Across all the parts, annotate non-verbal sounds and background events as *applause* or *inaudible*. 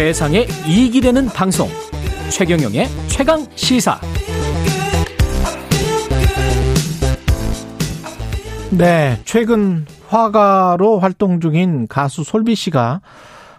세상에 이익이 되는 방송 최경영의 최강 시사 네, 최근 화가로 활동 중인 가수 솔비 씨가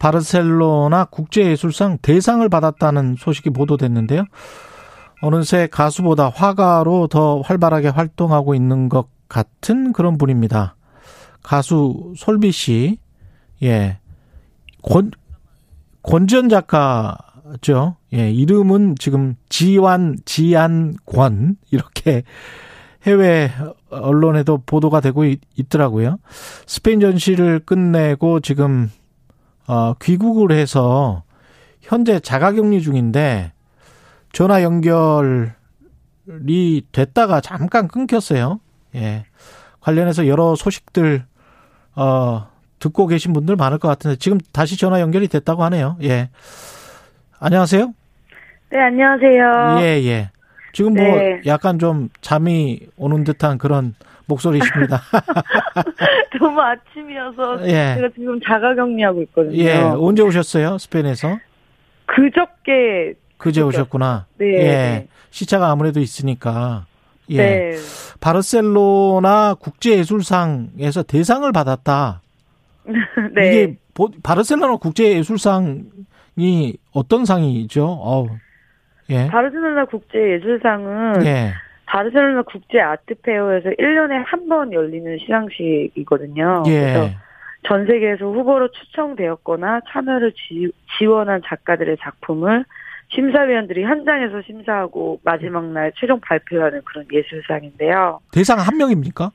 바르셀로나 국제예술상 대상을 받았다는 소식이 보도됐는데요. 어느새 가수보다 화가로 더 활발하게 활동하고 있는 것 같은 그런 분입니다. 가수 솔비 씨, 예, 권, 권지현 작가죠. 예, 이름은 지금 지완, 지안권, 이렇게 해외 언론에도 보도가 되고 있, 더라고요 스페인 전시를 끝내고 지금 어, 귀국을 해서 현재 자가격리 중인데 전화 연결이 됐다가 잠깐 끊겼어요. 예. 관련해서 여러 소식들 어 듣고 계신 분들 많을 것 같은데 지금 다시 전화 연결이 됐다고 하네요. 예. 안녕하세요. 네, 안녕하세요. 예, 예. 지금 뭐 네. 약간 좀 잠이 오는 듯한 그런 목소리십니다. *laughs* 너무 아침이어서 예. 제가 지금 자가격리하고 있거든요. 예. 언제 오셨어요? 스페인에서? 그저께 그제 오셨구나. 네. 예. 시차가 아무래도 있으니까. 예. 네. 바르셀로나 국제예술상에서 대상을 받았다. *laughs* 네. 이게 바르셀로나 국제예술상이 어떤 상이죠? 어우. 예. 바르셀로나 국제예술상은 예. 바르셀로나 국제 아트페어에서 1년에 한 번 열리는 시상식이거든요. 예. 그래서 전 세계에서 후보로 추천되었거나 참여를 지, 지원한 작가들의 작품을 심사위원들이 현장에서 심사하고 마지막 날 최종 발표하는 그런 예술상인데요. 대상 한 명입니까?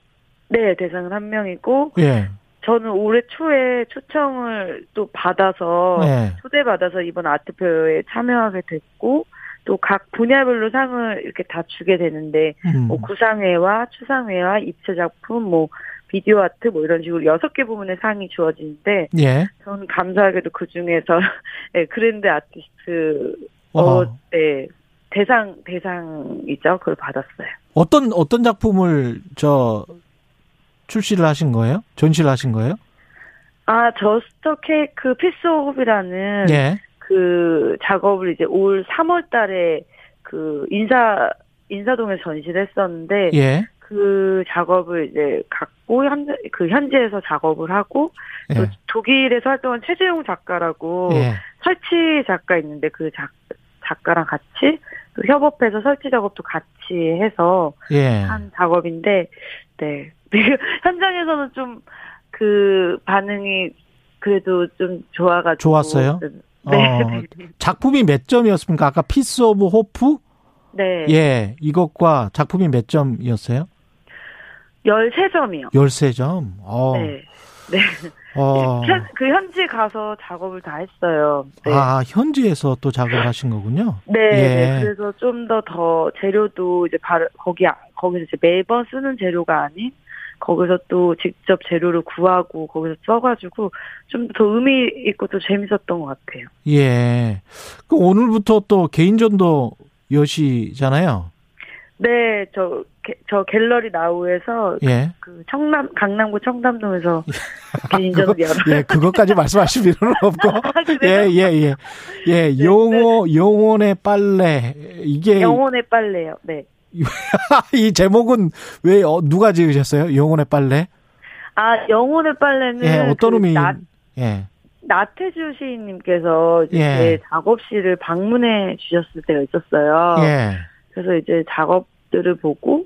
네, 대상은 한 명이고 예. 저는 올해 초에 초청을 또 받아서 예. 초대받아서 이번 아트페어에 참여하게 됐고 또 각 분야별로 상을 이렇게 다 주게 되는데 음. 뭐 구상회와 추상회와 입체 작품 뭐 비디오 아트 뭐 이런 식으로 여섯 개 부문의 상이 주어지는데 예. 저는 감사하게도 그 중에서 네, *laughs* Grand Artist 어, 네. 대상 대상이죠. 그걸 받았어요. 어떤 어떤 작품을 저 출시를 하신 거예요? 전시를 하신 거예요? 아, Just a Cake Piece of라는 예. 그 작업을 이제 올 3월 달에 그 인사 인사동에서 전시를 했었는데 예. 그 작업을 이제 갖고 현재 그 현지에서 작업을 하고 예. 또 독일에서 활동한 최재용 작가라고 예. 설치 작가 있는데 그 작, 작가랑 같이 또 협업해서 설치 작업도 같이 해서 예. 한 작업인데 네 *laughs* 현장에서는 좀 그 반응이 그래도 좀 좋아가지고 좋았어요. 네. 어, 작품이 몇 점이었습니까? 아까 Piece of Hope? 네. 예, 이것과 작품이 몇 점이었어요? 13점이요. 13점? 어. 네. 네. 어. *laughs* 그 현지 가서 작업을 다 했어요. 네. 아, 현지에서 또 작업을 하신 거군요? 네. 예. 네. 그래서 좀 더더 재료도 이제 바로 거기, 거기서 이제 매번 쓰는 재료가 아닌 거기서 또 직접 재료를 구하고 거기서 써가지고 좀 더 의미 있고 또 재밌었던 것 같아요. 예. 그 오늘부터 또 개인전도 여시잖아요. 네, 저, 저 갤러리 나우에서 예. 그 청남 강남구 청담동에서 *laughs* 개인전을 열어. 예, 그것까지 말씀하실 필요는 없고. *laughs* 아, 예, 예, 예. 예, 네, 영호 네. 영혼의 빨래 이게 영혼의 빨래요. 네. 이 제목은 왜 어, 누가 지으셨어요? 영혼의 빨래? 아, 영혼의 빨래는 예, 어떤 그 의미? 나, 예. 나태주 시인님께서 이제 예. 제 작업실을 방문해 주셨을 때가 있었어요. 예. 그래서 이제 작업들을 보고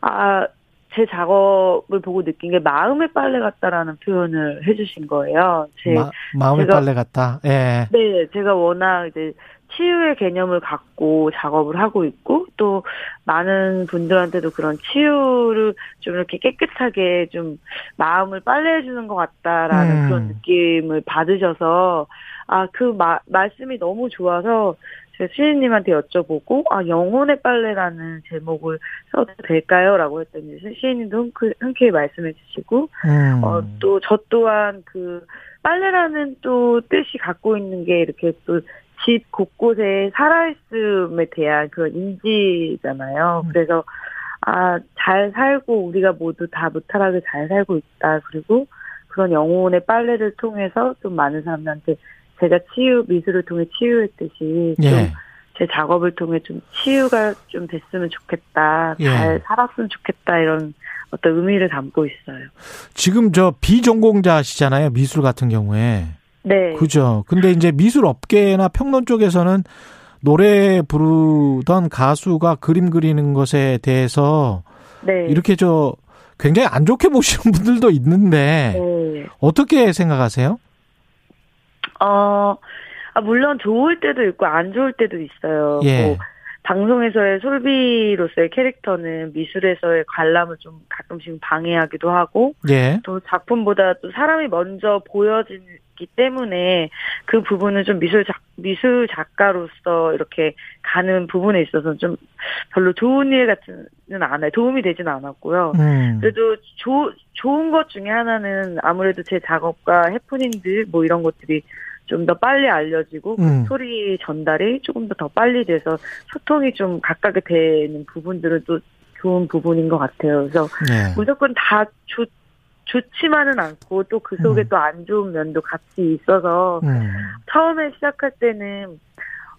아, 제 작업을 보고 느낀 게 마음의 빨래 같다라는 표현을 해주신 거예요. 제 마, 음의 빨래 같다. 예. 네, 제가 워낙 이제 치유의 개념을 갖고 작업을 하고 있고 또 많은 분들한테도 그런 치유를 좀 이렇게 깨끗하게 좀 마음을 빨래해 주는 것 같다라는 음. 그런 느낌을 받으셔서 아 그 말씀이 너무 좋아서 제가 시인님한테 여쭤보고 아 영혼의 빨래라는 제목을 써도 될까요?라고 했더니 시인님도 흔쾌, 흔쾌히 말씀해 주시고 음. 어또 저 또한 그 빨래라는 또 뜻이 갖고 있는 게 이렇게 또 집 곳곳에 살아있음에 대한 그런 인지잖아요. 음. 그래서 아 잘 살고 우리가 모두 다 무탈하게 잘 살고 있다. 그리고 그런 영혼의 빨래를 통해서 좀 많은 사람들한테 제가 치유 미술을 통해 치유했듯이 예. 좀제 작업을 통해 좀 치유가 좀 됐으면 좋겠다, 예. 잘 살았으면 좋겠다 이런 어떤 의미를 담고 있어요. 지금 저 비전공자시잖아요. 미술 같은 경우에. 네, 그죠. 근데 이제 미술 업계나 평론 쪽에서는 노래 부르던 가수가 그림 그리는 것에 대해서 네, 이렇게 저 굉장히 안 좋게 *laughs* 보시는 분들도 있는데 네. 어떻게 생각하세요? 어, 아, 물론 좋을 때도 있고 안 좋을 때도 있어요. 예. 뭐 방송에서의 솔비로서의 캐릭터는 미술에서의 관람을 좀 가끔씩 방해하기도 하고 예. 또 작품보다 또 사람이 먼저 보여 지기 때문에 그 부분은 좀 미술 작 미술 작가로서 이렇게 가는 부분에 있어서 좀 별로 좋은 일 같지는 않아요. 도움이 되지는 않았고요. 음. 그래도 조, 좋은 것 중에 하나는 아무래도 제 작업과 해프닝들 뭐 이런 것들이 좀 더 빨리 알려지고 음. 소리 전달이 조금 더 더 빨리 돼서 소통이 좀 가깝게 되는 부분들은 또 좋은 부분인 것 같아요. 그래서 예. 무조건 다 좋, 좋지만은 않고 또 그 속에 음. 또안 좋은 면도 같이 있어서 음. 처음에 시작할 때는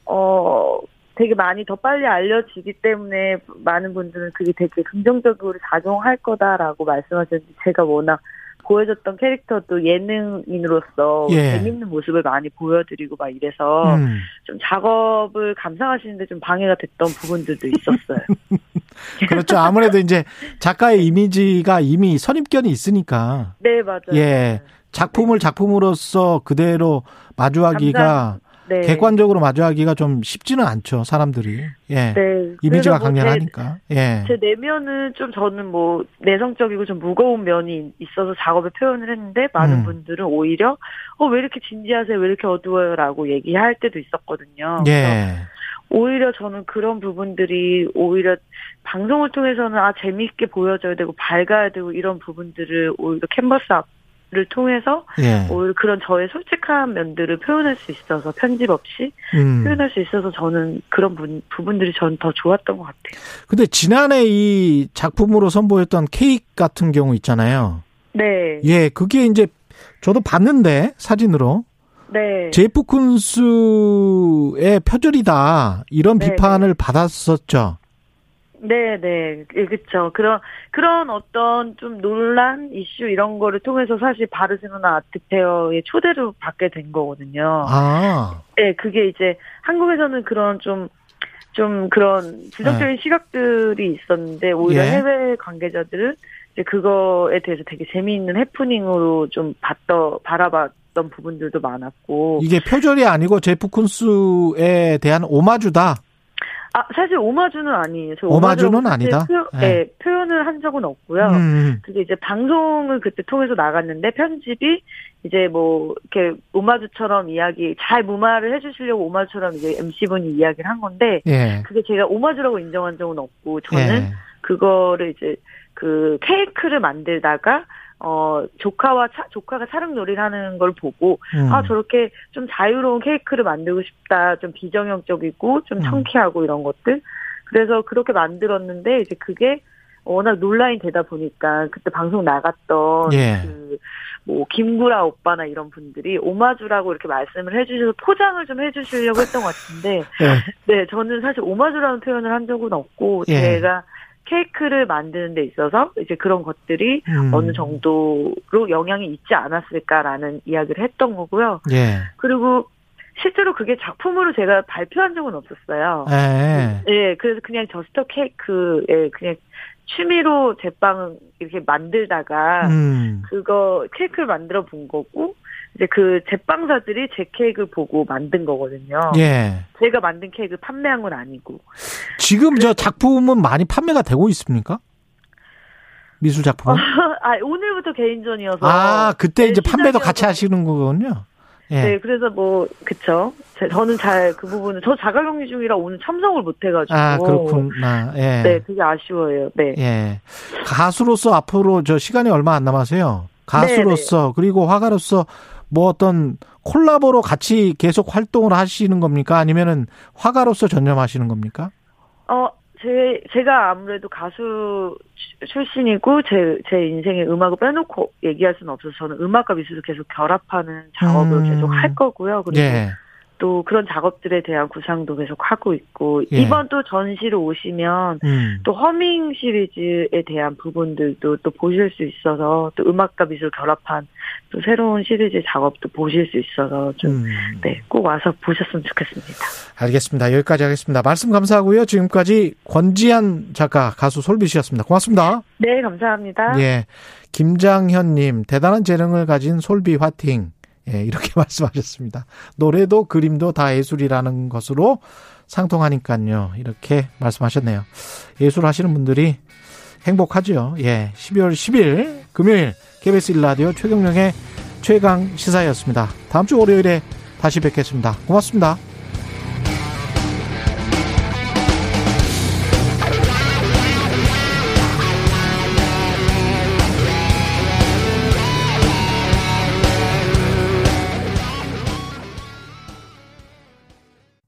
어 되게 많이 더 빨리 알려지기 때문에 많은 분들은 그게 되게 긍정적으로 작용할 거다라고 말씀하셨는데 제가 워낙 보여줬던 캐릭터도 예능인으로서 예. 재밌는 모습을 많이 보여드리고 막 이래서 음. 좀 작업을 감상하시는데 좀 방해가 됐던 부분들도 있었어요. *laughs* 그렇죠. 아무래도 이제 작가의 이미지가 이미 선입견이 있으니까 네 맞아요. 예. 작품을 작품으로서 그대로 마주하기가 네. 객관적으로 마주하기가 좀 쉽지는 않죠. 사람들이. 예. 네. 이미지가 뭐 제- 강렬하니까. 예. 제 내면은 좀 저는 뭐 내성적이고 좀 무거운 면이 있어서 작업에 표현을 했는데 많은 음. 분들은 오히려 어 왜 이렇게 진지하세요 왜 이렇게 어두워요라고 얘기할 때도 있었거든요. 예. 오히려 저는 그런 부분들이 오히려 방송을 통해서는 아 재미있게 보여줘야 되고 밝아야 되고 이런 부분들을 오히려 캔버스 앞을 통해서 예. 오히려 그런 저의 솔직한 면들을 표현할 수 있어서 편집 없이 음. 표현할 수 있어서 저는 그런 부, 부분들이 저는 더 좋았던 것 같아요. 근데 지난해 이 작품으로 선보였던 케이크 같은 경우 있잖아요. 네. 예, 그게 이제 저도 봤는데 사진으로 네. 제프 쿤스의 표절이다 이런 네, 비판을 받았었죠. 네, 네. 그렇죠. 그런 그런 어떤 좀 논란 이슈 이런 거를 통해서 사실 바르셀로나 아트페어의 초대를 받게 된 거거든요. 아, 네, 그게 이제 한국에서는 그런 좀, 좀 그런 부정적인 시각들이 있었는데, 오히려 네. 예. 해외 관계자들은 이제 그거에 대해서 되게 재미있는 해프닝으로 좀 봤더, 바라봤 던 부분들도 많았고. 이게 표절이 아니고 제프 쿤스에 대한 오마주다. 아, 사실 오마주는 아니에요. 저 오마주는 아니다? 표, 네. 네, 표현을 한 적은 없고요. 음, 그게 이제 방송을 그때 통해서 나갔는데 편집이 이제 뭐 이렇게 오마주처럼 이야기 잘 무마를 해주시려고 오마주처럼 이제 MC분이 이야기를 한 건데 예. 그게 제가 오마주라고 인정한 적은 없고 저는 예. 그거를 이제 그 케이크를 만들다가 어 조카와 차, 조카가 사릉놀이를 하는 걸 보고 음. 아 저렇게 좀 자유로운 케이크를 만들고 싶다 좀 비정형적이고 좀 음. 청키하고 이런 것들 그래서 그렇게 만들었는데 이제 그게 워낙 논란이 되다 보니까 그때 방송 나갔던 예. 그 뭐 김구라 오빠나 이런 분들이 오마주라고 이렇게 말씀을 해주셔서 포장을 좀 해주시려고 했던 것 같은데 예. 네 저는 사실 오마주라는 표현을 한 적은 없고 예. 제가 케이크를 만드는 데 있어서 이제 그런 것들이 음. 어느 정도로 영향이 있지 않았을까라는 이야기를 했던 거고요. 예. 그리고 실제로 그게 작품으로 제가 발표한 적은 없었어요. 예. 예, 그래서 그냥 저스터 케이크에 그냥 취미로 제빵 이렇게 만들다가 음. 그거 케이크를 만들어 본 거고 이제 그 제빵사들이 제 케이크를 보고 만든 거거든요. 예. 제가 만든 케이크 판매한 건 아니고. 지금 저 작품은 많이 판매가 되고 있습니까? 미술 작품은? *laughs* 아, 오늘부터 개인전이어서. 아, 그때 네, 이제 판매도 같이. 하시는 거군요. 예. 네, 그래서 뭐, 그쵸. 제- 저는 잘 그 부분은, 저 자가격리 중이라 오늘 참석을 못 해가지고. 아, 그렇구나. 예. 네, 되게 아쉬워요. 네. 예. 가수로서 앞으로 저 시간이 얼마 안 남았어요. 가수로서 네, 그리고 화가로서 뭐 어떤 콜라보로 같이 계속 활동을 하시는 겁니까? 아니면은 화가로서 전념하시는 겁니까? 어, 제, 제가 아무래도 가수 출신이고, 제, 제 인생의 음악을 빼놓고 얘기할 수는 없어서 저는 음악과 미술을 계속 결합하는 작업을 음. 계속 할 거고요. 그리고 예. 또 그런 작업들에 대한 구상도 계속 하고 있고, 예. 이번 또 전시로 오시면 음. 또 허밍 시리즈에 대한 부분들도 또 보실 수 있어서 또 음악과 미술 결합한 또 새로운 시리즈 작업도 보실 수 있어서 좀, 음. 네, 꼭 와서 보셨으면 좋겠습니다. 알겠습니다. 여기까지 하겠습니다. 말씀 감사하고요. 지금까지 권지한 작가, 가수 솔비 씨였습니다. 고맙습니다. 네, 감사합니다. 예. 김장현님, 대단한 재능을 가진 솔비 화팅. 예, 이렇게 *laughs* 말씀하셨습니다. 노래도 그림도 다 예술이라는 것으로 상통하니까요. 이렇게 말씀하셨네요. 예술 하시는 분들이 행복하죠. 예. 12월 10일 금요일 KBS 1라디오 최경령의 최강 시사였습니다. 다음 주 월요일에 다시 뵙겠습니다. 고맙습니다.